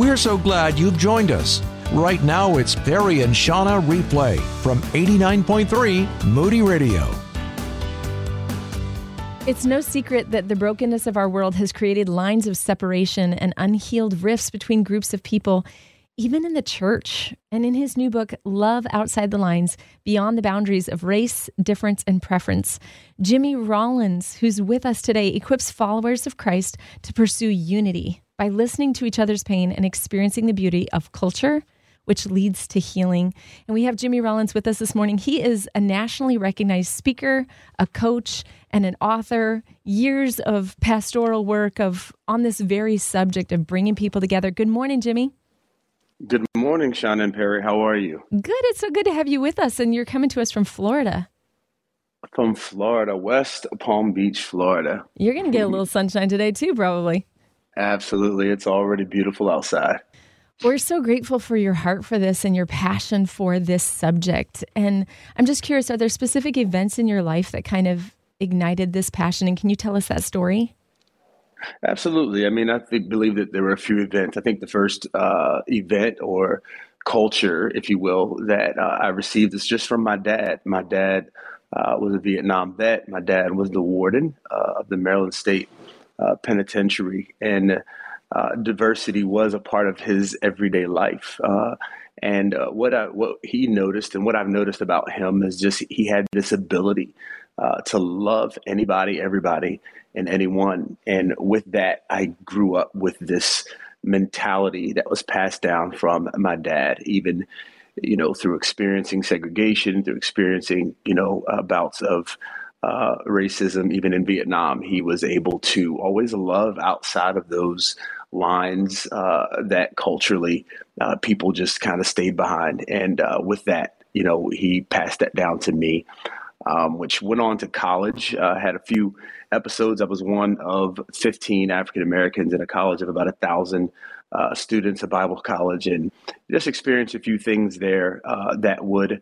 We're so glad you've joined us. Right now, it's Perry and Shauna replay from 89.3 Moody Radio. It's no secret that the brokenness of our world has created lines of separation and unhealed rifts between groups of people, even in the church. And in his new book, Love Outside the Lines Beyond the Boundaries of Race, Difference, and Preference, Jimmy Rollins, who's with us today, equips followers of Christ to pursue unity by listening to each other's pain and experiencing the beauty of culture which leads to healing. And we have Jimmy Rollins with us this morning. He is a nationally recognized speaker, a coach, and an author. Years of pastoral work of on this very subject of bringing people together. Good morning, Jimmy. Good morning, Sean and Perry. How are you? Good. It's so good to have you with us. And you're coming to us from Florida. From Florida, West Palm Beach, Florida. You're going to get a little sunshine today, too, probably. Absolutely. It's already beautiful outside. We're so grateful for your heart for this and your passion for this subject. And I'm just curious are there specific events in your life that kind of ignited this passion? And can you tell us that story? Absolutely. I mean, I think, believe that there were a few events. I think the first uh, event or culture, if you will, that uh, I received is just from my dad. My dad uh, was a Vietnam vet. My dad was the warden uh, of the Maryland State uh, Penitentiary. And uh, diversity was a part of his everyday life. Uh, and uh, what I, what he noticed and what I've noticed about him is just he had this ability uh, to love anybody, everybody, and anyone. And with that, I grew up with this mentality that was passed down from my dad, even you know through experiencing segregation, through experiencing you know bouts of uh, racism, even in Vietnam, he was able to always love outside of those lines uh, that culturally uh, people just kind of stayed behind. And uh, with that, you know, he passed that down to me, um, which went on to college. Uh, had a few episodes. I was one of 15 African Americans in a college of about a thousand uh, students, a Bible college, and just experienced a few things there uh, that would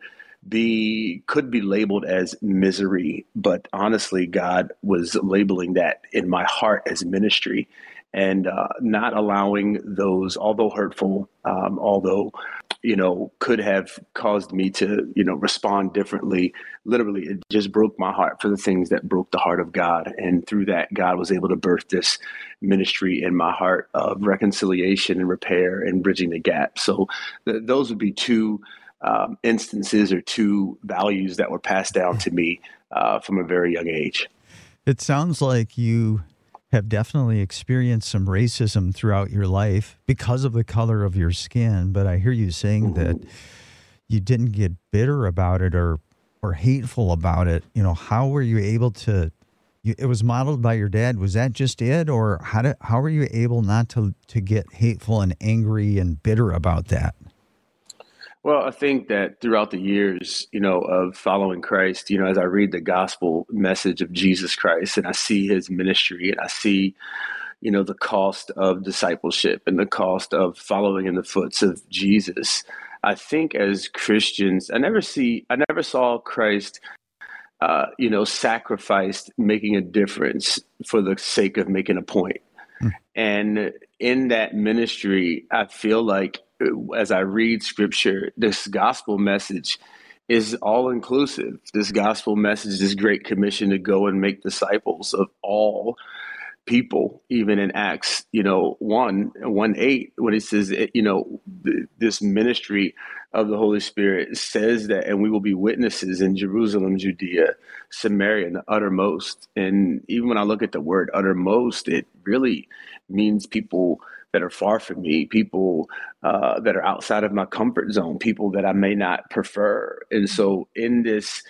be could be labeled as misery but honestly god was labeling that in my heart as ministry and uh, not allowing those, although hurtful, um, although you know could have caused me to you know respond differently. Literally, it just broke my heart for the things that broke the heart of God, and through that, God was able to birth this ministry in my heart of reconciliation and repair and bridging the gap. So th- those would be two. Um, instances or two values that were passed down to me uh, from a very young age. It sounds like you have definitely experienced some racism throughout your life because of the color of your skin, but I hear you saying that you didn't get bitter about it or or hateful about it. You know, how were you able to you, it was modeled by your dad. Was that just it or how did, how were you able not to to get hateful and angry and bitter about that? Well, I think that throughout the years, you know, of following Christ, you know, as I read the gospel message of Jesus Christ and I see his ministry and I see, you know, the cost of discipleship and the cost of following in the foots of Jesus, I think as Christians, I never see, I never saw Christ, uh, you know, sacrificed making a difference for the sake of making a point. Mm. And in that ministry, I feel like as I read scripture, this gospel message is all inclusive. This gospel message, this great commission to go and make disciples of all people, even in Acts, you know, 1, 1 8, when it says, you know, this ministry of the Holy Spirit says that, and we will be witnesses in Jerusalem, Judea, Samaria, and the uttermost. And even when I look at the word uttermost, it really means people that are far from me, people uh, that are outside of my comfort zone, people that I may not prefer. And so, in this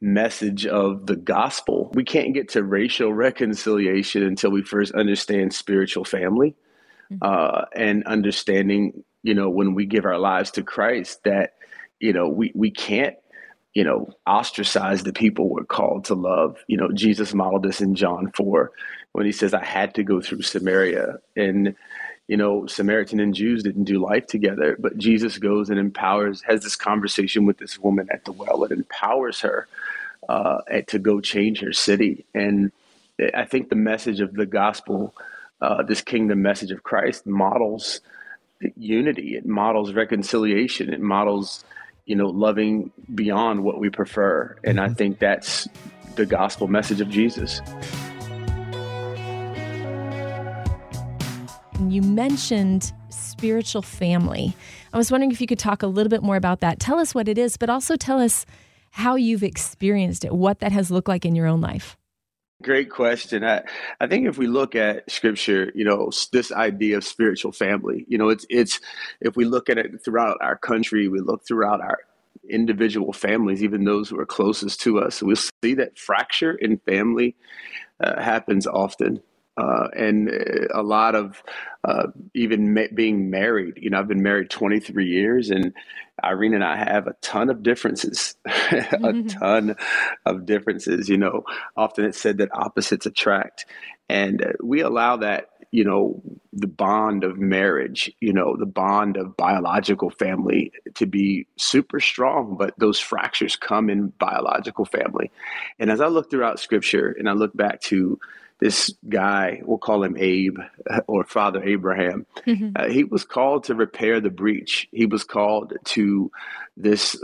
message of the gospel, we can't get to racial reconciliation until we first understand spiritual family mm-hmm. uh, and understanding, you know, when we give our lives to Christ, that, you know, we, we can't you know, ostracize the people we're called to love. You know, Jesus modeled this in John 4 when he says, I had to go through Samaria. And, you know, Samaritan and Jews didn't do life together, but Jesus goes and empowers, has this conversation with this woman at the well. It empowers her uh, to go change her city. And I think the message of the gospel, uh, this kingdom message of Christ, models unity. It models reconciliation. It models, you know, loving beyond what we prefer. And I mm-hmm. think that's the gospel message of Jesus. You mentioned spiritual family. I was wondering if you could talk a little bit more about that. Tell us what it is, but also tell us how you've experienced it, what that has looked like in your own life. Great question. I, I think if we look at scripture, you know, this idea of spiritual family, you know, it's it's if we look at it throughout our country, we look throughout our individual families, even those who are closest to us, we'll see that fracture in family uh, happens often uh, and a lot of uh, even ma- being married. You know, I've been married 23 years, and Irene and I have a ton of differences, a mm-hmm. ton of differences. You know, often it's said that opposites attract, and uh, we allow that. You know, the bond of marriage, you know, the bond of biological family to be super strong, but those fractures come in biological family. And as I look throughout scripture and I look back to this guy, we'll call him Abe or Father Abraham, mm-hmm. uh, he was called to repair the breach. He was called to this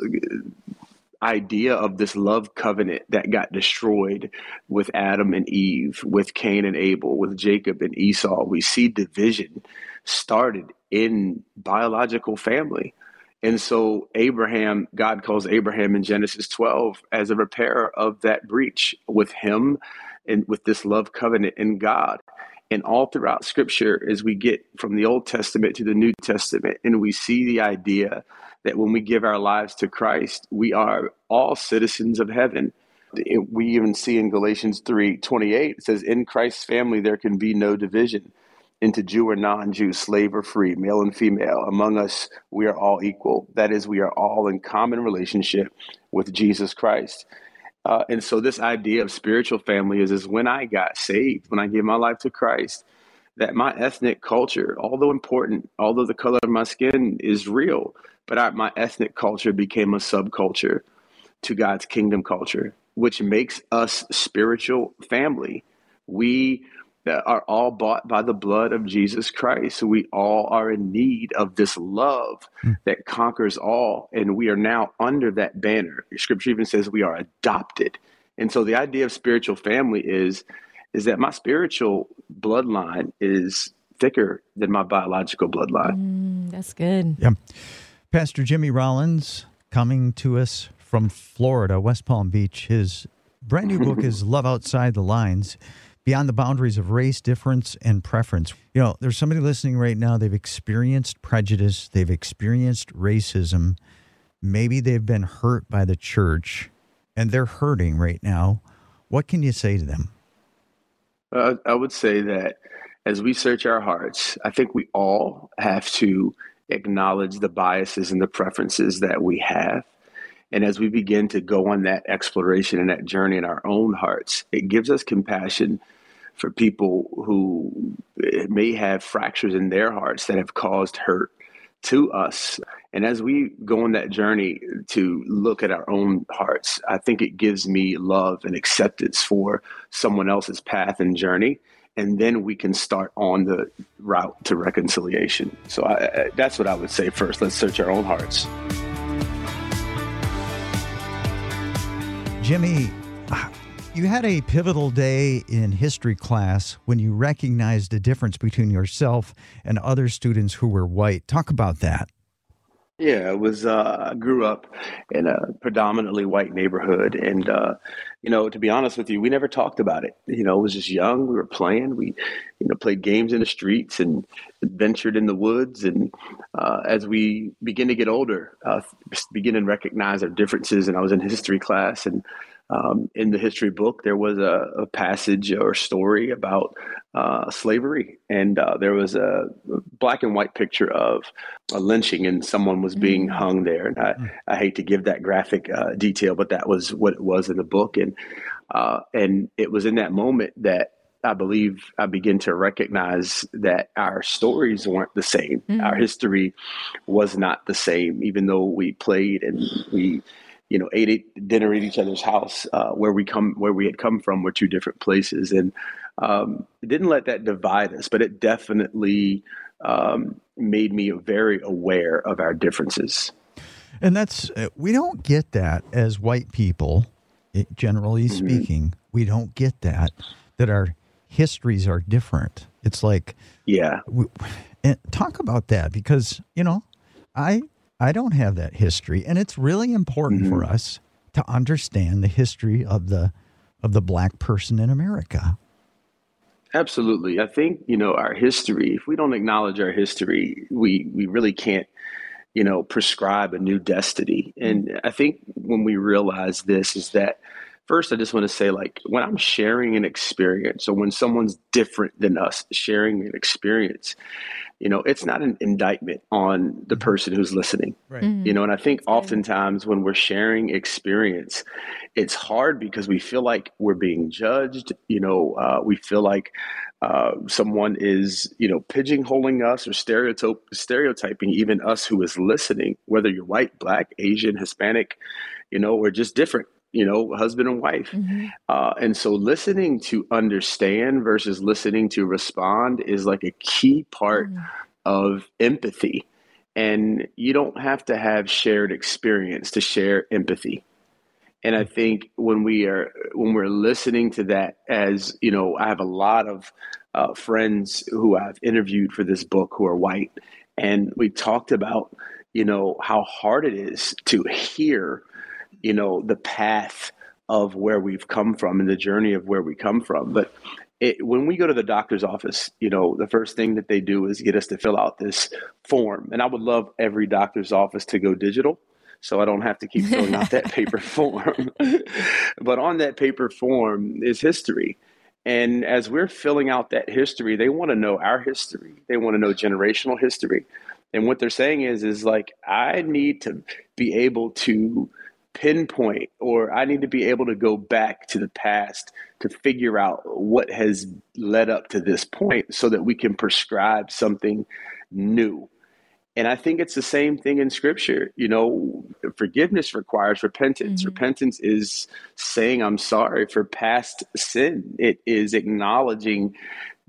idea of this love covenant that got destroyed with Adam and Eve, with Cain and Abel, with Jacob and Esau. We see division started in biological family. And so Abraham, God calls Abraham in Genesis 12 as a repairer of that breach with him and with this love covenant in God. And all throughout scripture, as we get from the Old Testament to the New Testament, and we see the idea that when we give our lives to Christ, we are all citizens of heaven. We even see in Galatians 3 28, it says, In Christ's family, there can be no division into Jew or non Jew, slave or free, male and female. Among us, we are all equal. That is, we are all in common relationship with Jesus Christ. Uh, and so this idea of spiritual family is is when I got saved, when I gave my life to Christ, that my ethnic culture, although important, although the color of my skin is real, but I, my ethnic culture became a subculture to God's kingdom culture, which makes us spiritual family. We that are all bought by the blood of Jesus Christ. So we all are in need of this love mm. that conquers all. And we are now under that banner. Scripture even says we are adopted. And so the idea of spiritual family is is that my spiritual bloodline is thicker than my biological bloodline. Mm, that's good. Yeah. Pastor Jimmy Rollins coming to us from Florida, West Palm Beach. His brand new book is Love Outside the Lines beyond the boundaries of race, difference, and preference. You know, there's somebody listening right now, they've experienced prejudice, they've experienced racism, maybe they've been hurt by the church, and they're hurting right now. What can you say to them? Uh, I would say that as we search our hearts, I think we all have to acknowledge the biases and the preferences that we have. And as we begin to go on that exploration and that journey in our own hearts, it gives us compassion for people who may have fractures in their hearts that have caused hurt to us. And as we go on that journey to look at our own hearts, I think it gives me love and acceptance for someone else's path and journey. And then we can start on the route to reconciliation. So I, that's what I would say first. Let's search our own hearts. Jimmy, uh, you had a pivotal day in history class when you recognized the difference between yourself and other students who were white. Talk about that. Yeah, it was. Uh, I grew up in a predominantly white neighborhood, and uh, you know, to be honest with you, we never talked about it. You know, I was just young. We were playing. We, you know, played games in the streets and adventured in the woods. And uh, as we begin to get older, uh, begin to recognize our differences. And I was in history class, and um, in the history book, there was a, a passage or story about uh, slavery, and uh, there was a black and white picture of a lynching, and someone was being mm. hung there. And I, mm. I hate to give that graphic uh, detail, but that was what it was in the book, and uh, and it was in that moment that I believe I begin to recognize that our stories weren't the same. Mm-hmm. Our history was not the same, even though we played and we you know, ate dinner at each other's house. Uh, where we come, where we had come from, were two different places, and um, it didn't let that divide us, but it definitely um, made me very aware of our differences. And that's, uh, we don't get that as white people, generally mm-hmm. speaking. We don't get that, that our histories are different. It's like, yeah. We, and talk about that because, you know, I I don't have that history and it's really important mm-hmm. for us to understand the history of the of the black person in America. Absolutely. I think, you know, our history, if we don't acknowledge our history, we we really can't, you know, prescribe a new destiny. And I think when we realize this is that first i just want to say like when i'm sharing an experience or when someone's different than us sharing an experience you know it's not an indictment on the mm-hmm. person who's listening right mm-hmm. you know and i think oftentimes when we're sharing experience it's hard because we feel like we're being judged you know uh, we feel like uh, someone is you know pigeonholing us or stereotype, stereotyping even us who is listening whether you're white black asian hispanic you know we're just different you know, husband and wife. Mm-hmm. Uh, and so listening to understand versus listening to respond is like a key part mm-hmm. of empathy. And you don't have to have shared experience to share empathy. And I think when we are when we're listening to that, as you know, I have a lot of uh, friends who I've interviewed for this book who are white, and we talked about you know how hard it is to hear you know the path of where we've come from and the journey of where we come from. But it, when we go to the doctor's office you know the first thing that they do is get us to fill out this form. And i would love every doctor's office to go digital so i don't have to keep filling out that paper form. But on that paper form is history. And as we're filling out that history they want to know our history. They want to know generational history. And what they're saying is is like i need to be able to pinpoint or I need to be able to go back to the past to figure out what has led up to this point so that we can prescribe something new. And I think it's the same thing in scripture. You know, forgiveness requires repentance. Mm-hmm. Repentance is saying, I'm sorry for past sin, it is acknowledging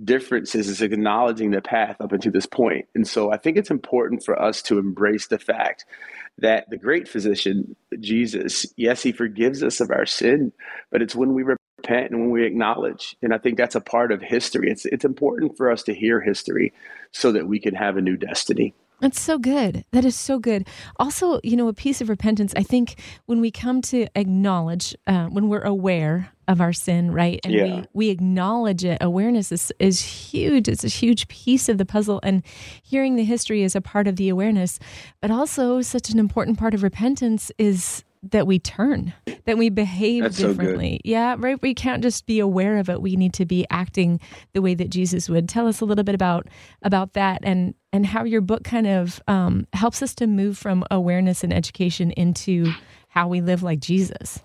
differences, is acknowledging the path up until this point. And so I think it's important for us to embrace the fact that the great physician, Jesus, yes, he forgives us of our sin, but it's when we repent and when we acknowledge. And I think that's a part of history. It's, it's important for us to hear history so that we can have a new destiny. That's so good. That is so good. Also, you know, a piece of repentance, I think when we come to acknowledge, uh, when we're aware of our sin, right? And yeah. we, we acknowledge it, awareness is, is huge. It's a huge piece of the puzzle. And hearing the history is a part of the awareness. But also, such an important part of repentance is that we turn, that we behave That's differently. So yeah, right. We can't just be aware of it. We need to be acting the way that Jesus would. Tell us a little bit about about that and and how your book kind of um, helps us to move from awareness and education into how we live like Jesus.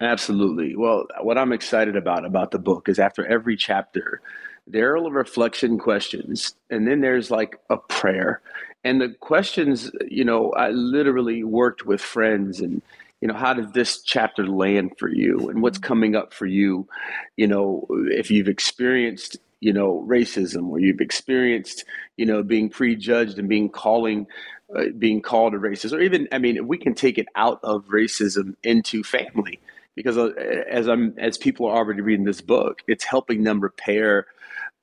Absolutely. Well, what I'm excited about about the book is after every chapter, there are reflection questions, and then there's like a prayer. And the questions, you know, I literally worked with friends and you know how did this chapter land for you? And what's coming up for you? You know if you've experienced you know racism or you've experienced you know being prejudged and being calling uh, being called a racist or even i mean we can take it out of racism into family because uh, as I'm as people are already reading this book, it's helping them repair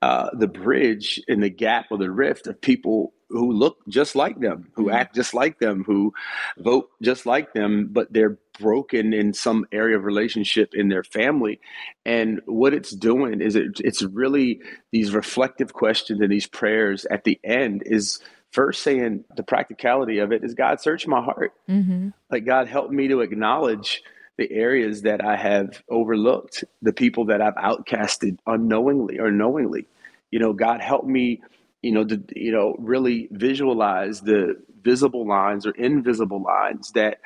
uh, the bridge in the gap or the rift of people who look just like them, who mm-hmm. act just like them, who vote just like them, but they're broken in some area of relationship in their family. And what it's doing is it, it's really these reflective questions and these prayers at the end is first saying the practicality of it is God search my heart. Mm-hmm. Like God help me to acknowledge the areas that I have overlooked, the people that I've outcasted unknowingly or knowingly. You know, God help me, you know, to you know really visualize the visible lines or invisible lines that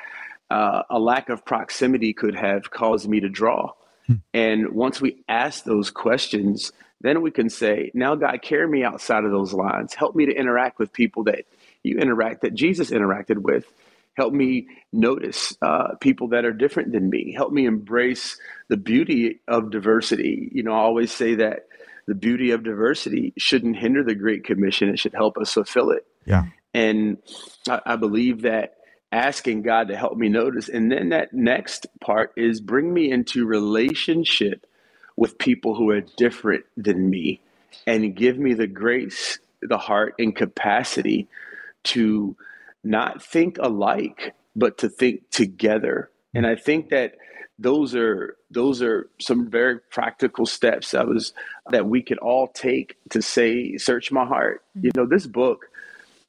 uh, a lack of proximity could have caused me to draw. Hmm. And once we ask those questions, then we can say, now God, carry me outside of those lines. Help me to interact with people that you interact, that Jesus interacted with Help me notice uh, people that are different than me. Help me embrace the beauty of diversity. You know, I always say that the beauty of diversity shouldn't hinder the Great Commission. It should help us fulfill it. Yeah. And I, I believe that asking God to help me notice. And then that next part is bring me into relationship with people who are different than me and give me the grace, the heart, and capacity to not think alike, but to think together. And I think that those are those are some very practical steps that was that we could all take to say, search my heart. You know, this book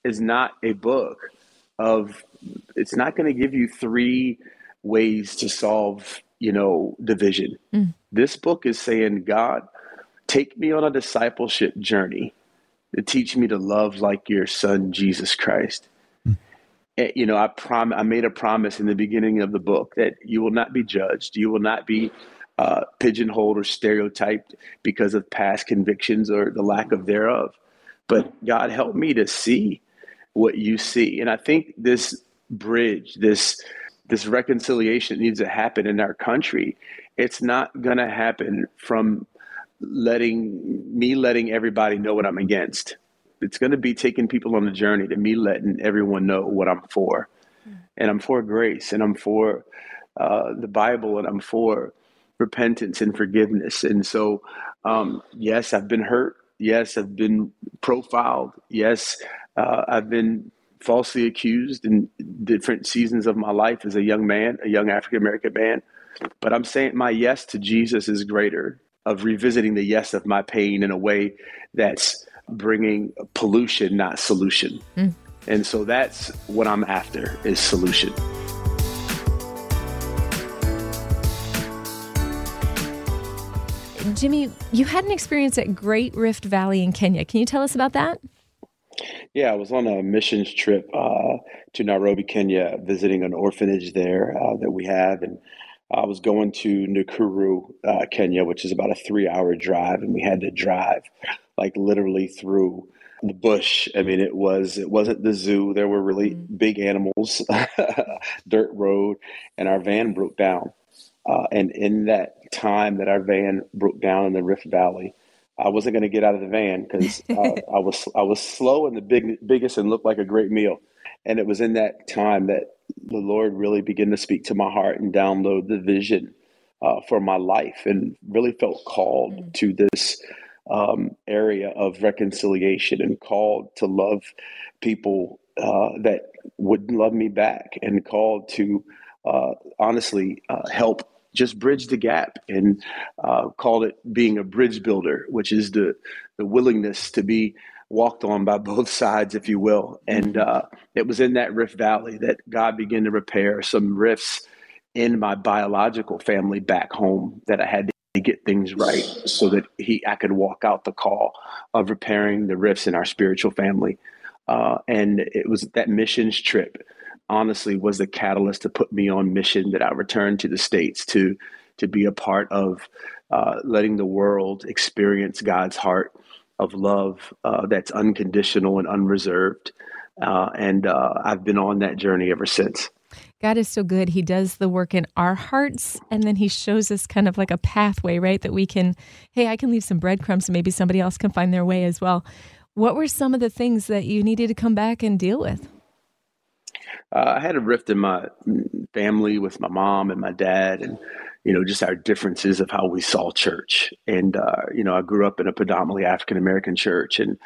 is not a book of it's not going to give you three ways to solve you know division mm. this book is saying god take me on a discipleship journey to teach me to love like your son jesus christ you know i prom- i made a promise in the beginning of the book that you will not be judged you will not be uh, pigeonholed or stereotyped because of past convictions or the lack of thereof but god help me to see what you see. And I think this bridge, this this reconciliation needs to happen in our country. It's not going to happen from letting me letting everybody know what I'm against. It's going to be taking people on the journey to me letting everyone know what I'm for. And I'm for grace and I'm for uh, the Bible and I'm for repentance and forgiveness. And so, um, yes, I've been hurt. Yes, I've been profiled. Yes, uh, I've been falsely accused in different seasons of my life as a young man, a young African American man. But I'm saying my yes to Jesus is greater, of revisiting the yes of my pain in a way that's bringing pollution, not solution. Mm. And so that's what I'm after is solution. Jimmy, you had an experience at Great Rift Valley in Kenya. Can you tell us about that? Yeah, I was on a missions trip uh, to Nairobi, Kenya, visiting an orphanage there uh, that we have, and I was going to Nakuru, uh, Kenya, which is about a three-hour drive, and we had to drive like literally through the bush. I mean, it was it wasn't the zoo. There were really mm-hmm. big animals, dirt road, and our van broke down. Uh, and in that time that our van broke down in the Rift Valley, I wasn't going to get out of the van because uh, I was I was slow and the big biggest and looked like a great meal. And it was in that time that the Lord really began to speak to my heart and download the vision uh, for my life, and really felt called mm. to this um, area of reconciliation and called to love people uh, that wouldn't love me back, and called to uh, honestly uh, help just bridge the gap and uh, called it being a bridge builder, which is the the willingness to be walked on by both sides, if you will. And uh, it was in that Rift Valley that God began to repair some rifts in my biological family back home that I had to get things right so that he I could walk out the call of repairing the rifts in our spiritual family. Uh, and it was that missions trip honestly was the catalyst to put me on mission that I returned to the States to to be a part of uh, letting the world experience God's heart of love uh, that's unconditional and unreserved. Uh, and uh, I've been on that journey ever since. God is so good. He does the work in our hearts, and then He shows us kind of like a pathway, right? That we can, hey, I can leave some breadcrumbs, and maybe somebody else can find their way as well. What were some of the things that you needed to come back and deal with? Uh, I had a rift in my family with my mom and my dad, and you know, just our differences of how we saw church. And uh, you know, I grew up in a predominantly African American church, and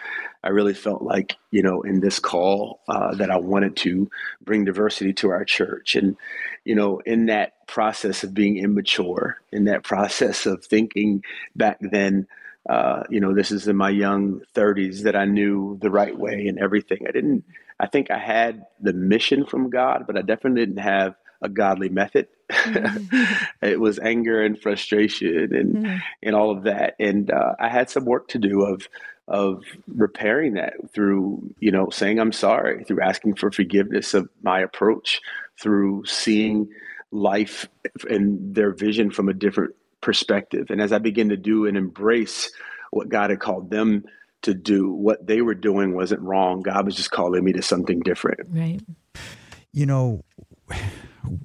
I really felt like you know, in this call, uh, that I wanted to bring diversity to our church. And you know, in that process of being immature, in that process of thinking back then. Uh, you know, this is in my young 30s that I knew the right way and everything. I didn't I think I had the mission from God, but I definitely didn't have a godly method. Mm-hmm. it was anger and frustration and mm-hmm. and all of that, and uh, I had some work to do of of repairing that through you know saying I'm sorry, through asking for forgiveness of my approach, through seeing life and their vision from a different perspective, and as I begin to do and embrace what God had called them to do. What they were doing wasn't wrong. God was just calling me to something different. Right. You know,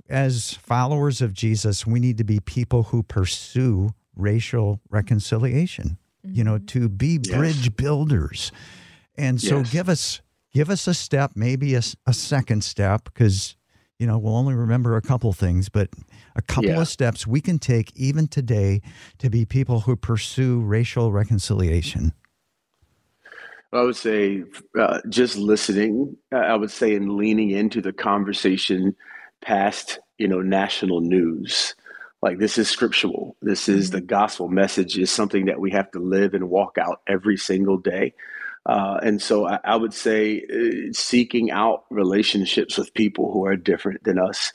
as followers of Jesus, we need to be people who pursue racial reconciliation. you know, to be Yes. bridge builders. And so Yes. give us give us a step, maybe a second step, because you know we'll only remember a couple things, but a couple Yeah. of steps we can take even today to be people who pursue racial reconciliation. I would say uh, just listening. uh, I would say and leaning into the conversation past, you know, national news. Like this is scriptural. This is the gospel message. Is something that we have to live and walk out every single day. Uh, and so I, I would say uh, seeking out relationships with people who are different than us,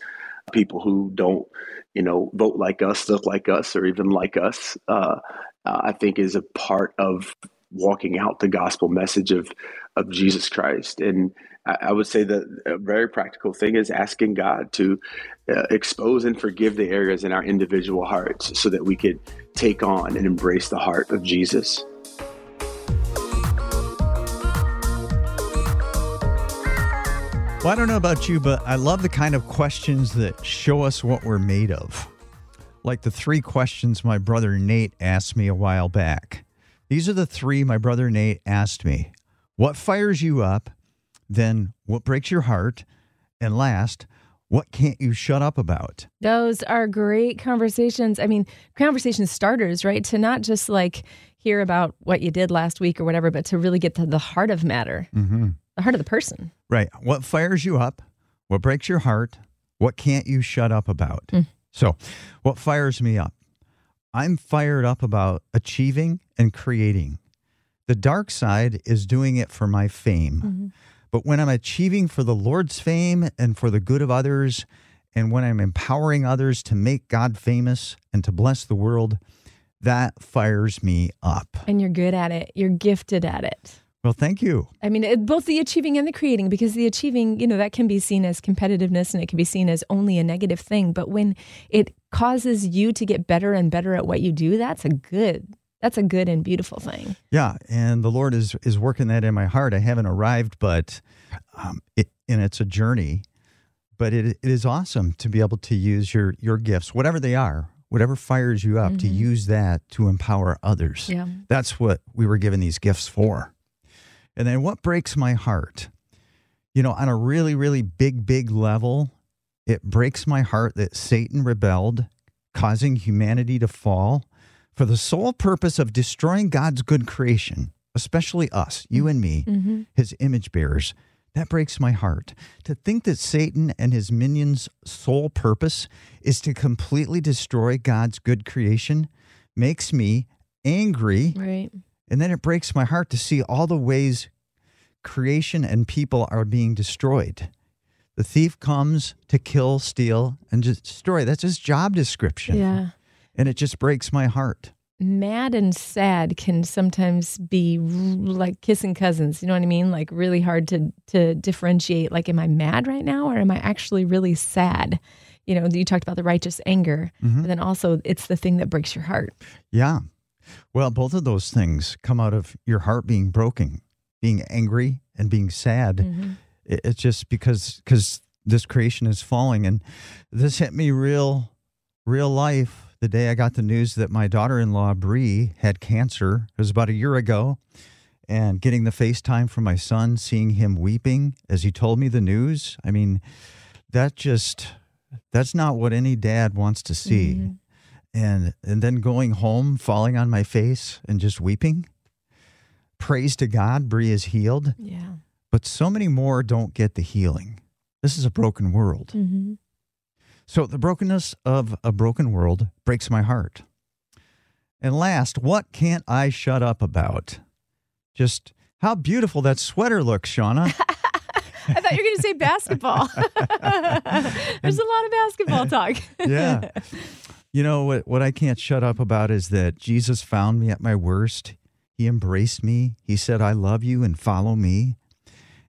people who don't, you know, vote like us, look like us, or even like us. Uh, uh, I think is a part of walking out the gospel message of of Jesus Christ. And I, I would say that a very practical thing is asking God to uh, expose and forgive the areas in our individual hearts, so that we could take on and embrace the heart of Jesus. Well, I don't know about you, but I love the kind of questions that show us what we're made of. Like the three questions my brother Nate asked me a while back. These are the three my brother Nate asked me What fires you up? Then, what breaks your heart? And last, what can't you shut up about? Those are great conversations. I mean, conversation starters, right? To not just like hear about what you did last week or whatever, but to really get to the heart of matter, Mm-hmm. the heart of the person. Right. What fires you up? What breaks your heart? What can't you shut up about? Mm. So, what fires me up? I'm fired up about achieving and creating. The dark side is doing it for my fame. Mm-hmm. But when I'm achieving for the Lord's fame and for the good of others, and when I'm empowering others to make God famous and to bless the world, that fires me up. And you're good at it, you're gifted at it. Well, thank you. I mean, it, both the achieving and the creating, because the achieving, you know, that can be seen as competitiveness and it can be seen as only a negative thing. But when it causes you to get better and better at what you do, that's a good, that's a good and beautiful thing. Yeah, and the Lord is is working that in my heart. I haven't arrived, but um, it, and it's a journey. But it, it is awesome to be able to use your your gifts, whatever they are, whatever fires you up, to use that to empower others. Yeah. That's what we were given these gifts for. And then what breaks my heart? You know, on a really, really big, big level, it breaks my heart that Satan rebelled, causing humanity to fall for the sole purpose of destroying God's good creation, especially us, you mm-hmm. and me, mm-hmm. his image bearers. That breaks my heart. To think that Satan and his minions' sole purpose is to completely destroy God's good creation makes me angry. Right. And then it breaks my heart to see all the ways creation and people are being destroyed. The thief comes to kill, steal, and destroy. That's his job description. Yeah. And it just breaks my heart. Mad and sad can sometimes be like kissing cousins. You know what I mean? Like really hard to to differentiate. Like, am I mad right now, or am I actually really sad? You know, you talked about the righteous anger, mm-hmm. but then also it's the thing that breaks your heart. Yeah. Well, both of those things come out of your heart being broken, being angry and being sad. Mm-hmm. It- It's just because because this creation is falling, and this hit me real, real life the day I got the news that my daughter-in-law Bree had cancer. It was about a year ago, and getting the FaceTime from my son, seeing him weeping as he told me the news. I mean, that just that's not what any dad wants to see mm-hmm. And and then going home falling on my face and just weeping praise to god Bree is healed Yeah. but so many more don't get the healing this is a broken world Mm-hmm. so the brokenness of a broken world breaks my heart and last what can't i shut up about just how beautiful that sweater looks shauna I thought you were going to say basketball. There's a lot of basketball talk. yeah. You know what what I can't shut up about is that Jesus found me at my worst. He embraced me. He said, "I love you and follow me."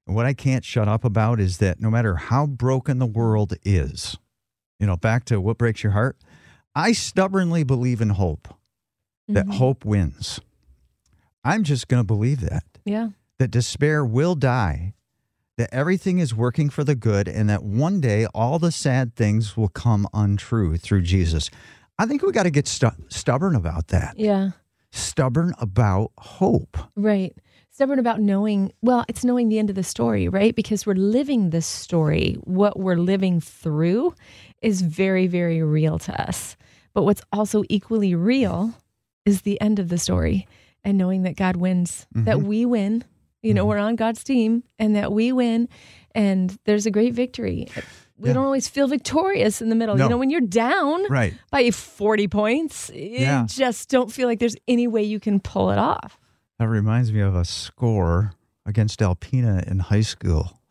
And what I can't shut up about is that no matter how broken the world is, you know, back to what breaks your heart, I stubbornly believe in hope. That mm-hmm. hope wins. I'm just going to believe that Yeah. that despair will die, that everything is working for the good, and that one day all the sad things will come untrue through Jesus. I think we got to get stu- stubborn about that. Yeah. stubborn about hope. Right. Stubborn about knowing, well, it's knowing the end of the story, right? Because we're living this story. What we're living through is very, very real to us. But what's also equally real is the end of the story and knowing that God wins, mm-hmm. that we win. You know, mm-hmm. we're on God's team and that we win. And there's a great victory. We yeah. don't always feel victorious in the middle. No. You know, when you're down right. by 40 points, you yeah. just don't feel like there's any way you can pull it off. That reminds me of a score against Alpena in high school.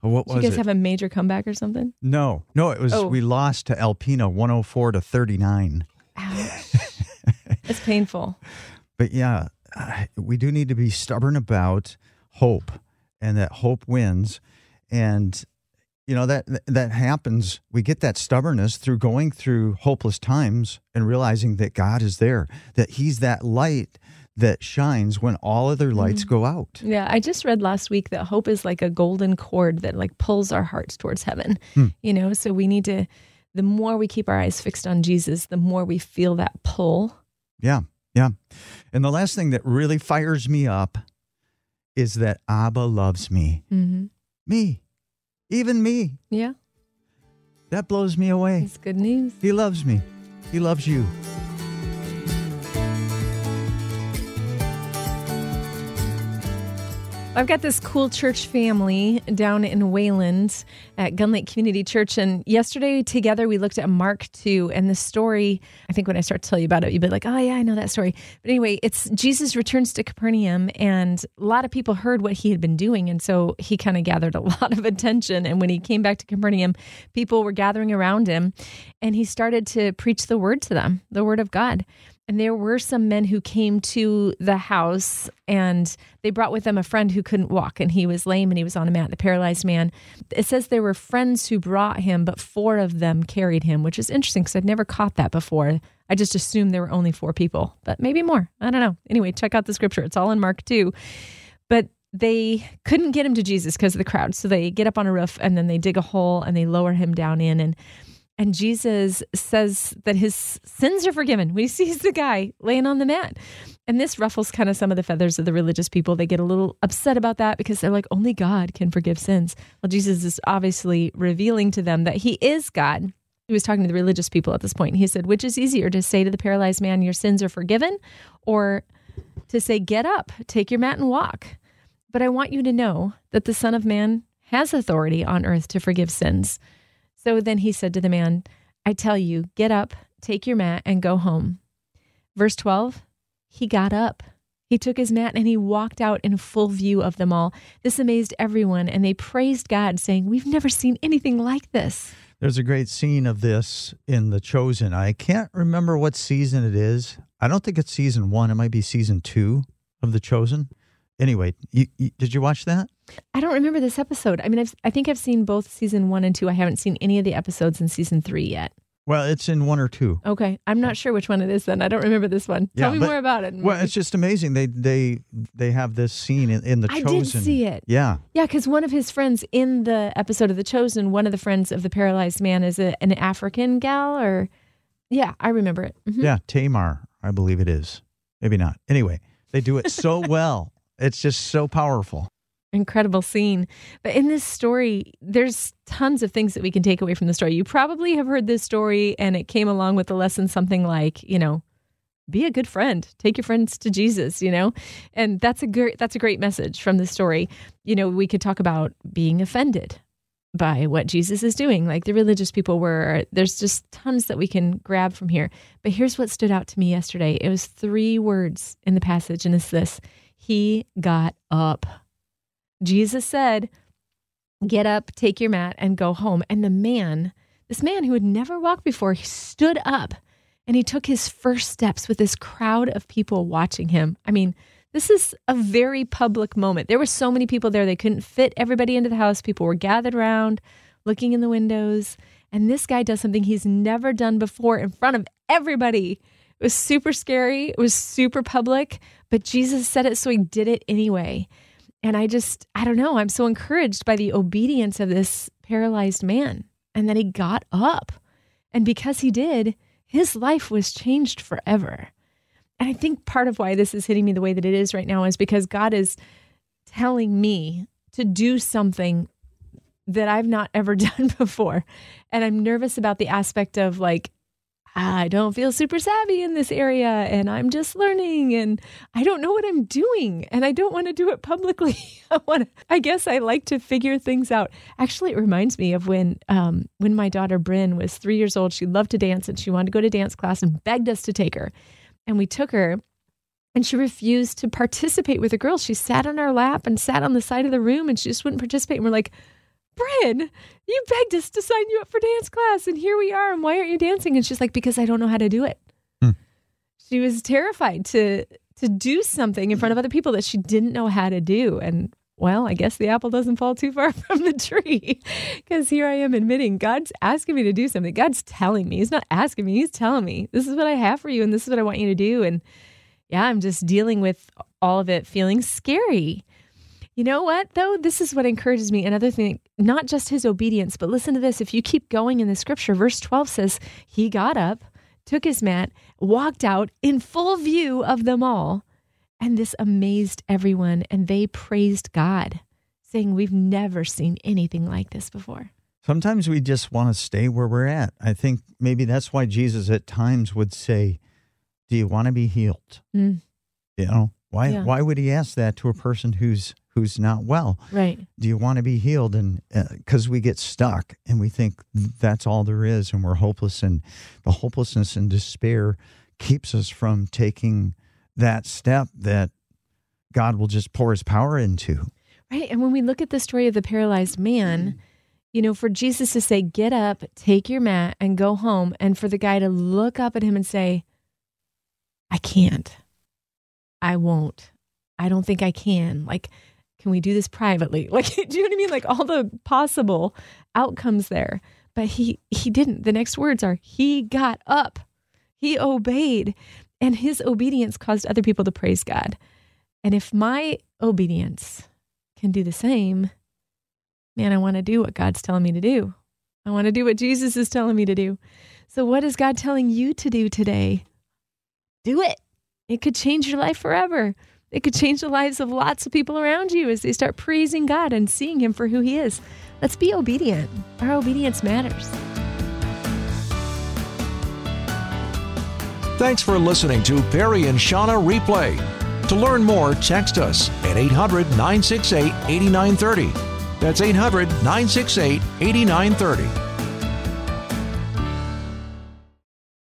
What Did you guys it? have a major comeback or something? No, no. It was oh. we lost to Alpena 104 to 39. Ouch. it's painful. But yeah, we do need to be stubborn about hope, and that hope wins. And you know that that happens. We get that stubbornness through going through hopeless times and realizing that God is there, that He's that light that shines when all other lights mm. go out. Yeah, I just read last week that hope is like a golden cord that like pulls our hearts towards heaven. Hmm. You know, so we need to the more we keep our eyes fixed on Jesus, the more we feel that pull. Yeah. Yeah. And the last thing that really fires me up is that Abba loves me. Mm-hmm. Me. Even me. Yeah. That blows me away. It's good news. He loves me. He loves you. I've got this cool church family down in Wayland at Gun Lake Community Church. And yesterday together we looked at Mark 2 and the story. I think when I start to tell you about it, you'll be like, oh, yeah, I know that story. But anyway, it's Jesus returns to Capernaum and a lot of people heard what he had been doing. And so he kind of gathered a lot of attention. And when he came back to Capernaum, people were gathering around him and he started to preach the word to them, the word of God. And there were some men who came to the house and they brought with them a friend who couldn't walk and he was lame and he was on a mat, the paralyzed man. It says there were friends who brought him, but four of them carried him, which is interesting because I'd never caught that before. I just assumed there were only four people, but maybe more. I don't know. Anyway, check out the scripture. It's all in Mark 2. But they couldn't get him to Jesus because of the crowd. So they get up on a roof and then they dig a hole and they lower him down in. And and Jesus says that his sins are forgiven when he sees the guy laying on the mat. And this ruffles kind of some of the feathers of the religious people. They get a little upset about that because they're like, only God can forgive sins. Well, Jesus is obviously revealing to them that he is God. He was talking to the religious people at this point. He said, which is easier to say to the paralyzed man, your sins are forgiven, or to say, get up, take your mat and walk? But I want you to know that the Son of Man has authority on earth to forgive sins. So then he said to the man, I tell you, get up, take your mat, and go home. Verse 12, he got up. He took his mat and he walked out in full view of them all. This amazed everyone, and they praised God, saying, We've never seen anything like this. There's a great scene of this in The Chosen. I can't remember what season it is. I don't think it's season one. It might be season two of The Chosen. Anyway, you, you, did you watch that? I don't remember this episode. I mean, I've, I think I've seen both season one and two. I haven't seen any of the episodes in season three yet. Well, it's in one or two. Okay, I'm not sure which one it is. Then I don't remember this one. Yeah, Tell me more about it. Well, it's just amazing. They they they have this scene in, in the I Chosen. I did see it. Yeah, yeah, because one of his friends in the episode of the Chosen, one of the friends of the paralyzed man, is a, an African gal, or yeah, I remember it. Mm-hmm. Yeah, Tamar, I believe it is. Maybe not. Anyway, they do it so well. It's just so powerful incredible scene. But in this story, there's tons of things that we can take away from the story. You probably have heard this story and it came along with the lesson something like, you know, be a good friend. Take your friends to Jesus, you know? And that's a great that's a great message from the story. You know, we could talk about being offended by what Jesus is doing, like the religious people were. There's just tons that we can grab from here. But here's what stood out to me yesterday. It was three words in the passage, and it's this He got up. Jesus said, Get up, take your mat, and go home. And the man, this man who had never walked before, he stood up and he took his first steps with this crowd of people watching him. I mean, this is a very public moment. There were so many people there, they couldn't fit everybody into the house. People were gathered around, looking in the windows. And this guy does something he's never done before in front of everybody. It was super scary, it was super public, but Jesus said it, so he did it anyway. And I just, I don't know, I'm so encouraged by the obedience of this paralyzed man and that he got up. And because he did, his life was changed forever. And I think part of why this is hitting me the way that it is right now is because God is telling me to do something that I've not ever done before. And I'm nervous about the aspect of like, I don't feel super savvy in this area and I'm just learning and I don't know what I'm doing and I don't want to do it publicly. I want I guess I like to figure things out. Actually, it reminds me of when um, when my daughter Bryn was 3 years old, she loved to dance and she wanted to go to dance class and begged us to take her. And we took her and she refused to participate with the girls. She sat on our lap and sat on the side of the room and she just wouldn't participate. And we're like, Bryn, you begged us to sign you up for dance class, and here we are. And why aren't you dancing? And she's like, because I don't know how to do it. Hmm. She was terrified to to do something in front of other people that she didn't know how to do. And well, I guess the apple doesn't fall too far from the tree because here I am admitting God's asking me to do something. God's telling me. He's not asking me, He's telling me, this is what I have for you and this is what I want you to do. And yeah, I'm just dealing with all of it feeling scary. You know what, though? This is what encourages me. Another thing, not just his obedience, but listen to this. If you keep going in the scripture, verse 12 says, He got up, took his mat, walked out in full view of them all. And this amazed everyone, and they praised God, saying, We've never seen anything like this before. Sometimes we just want to stay where we're at. I think maybe that's why Jesus at times would say, Do you want to be healed? Mm. You know, why yeah. why would he ask that to a person who's who's not well. Right. Do you want to be healed? And because uh, we get stuck and we think that's all there is and we're hopeless, and the hopelessness and despair keeps us from taking that step that God will just pour his power into. Right. And when we look at the story of the paralyzed man, you know, for Jesus to say, get up, take your mat, and go home, and for the guy to look up at him and say, I can't. I won't. I don't think I can. Like, can we do this privately? Like, do you know what I mean? Like all the possible outcomes there. But he he didn't. The next words are he got up. He obeyed. And his obedience caused other people to praise God. And if my obedience can do the same, man, I want to do what God's telling me to do. I want to do what Jesus is telling me to do. So, what is God telling you to do today? Do it. It could change your life forever. It could change the lives of lots of people around you as they start praising God and seeing Him for who He is. Let's be obedient. Our obedience matters. Thanks for listening to Perry and Shauna Replay. To learn more, text us at 800 968 8930. That's 800 968 8930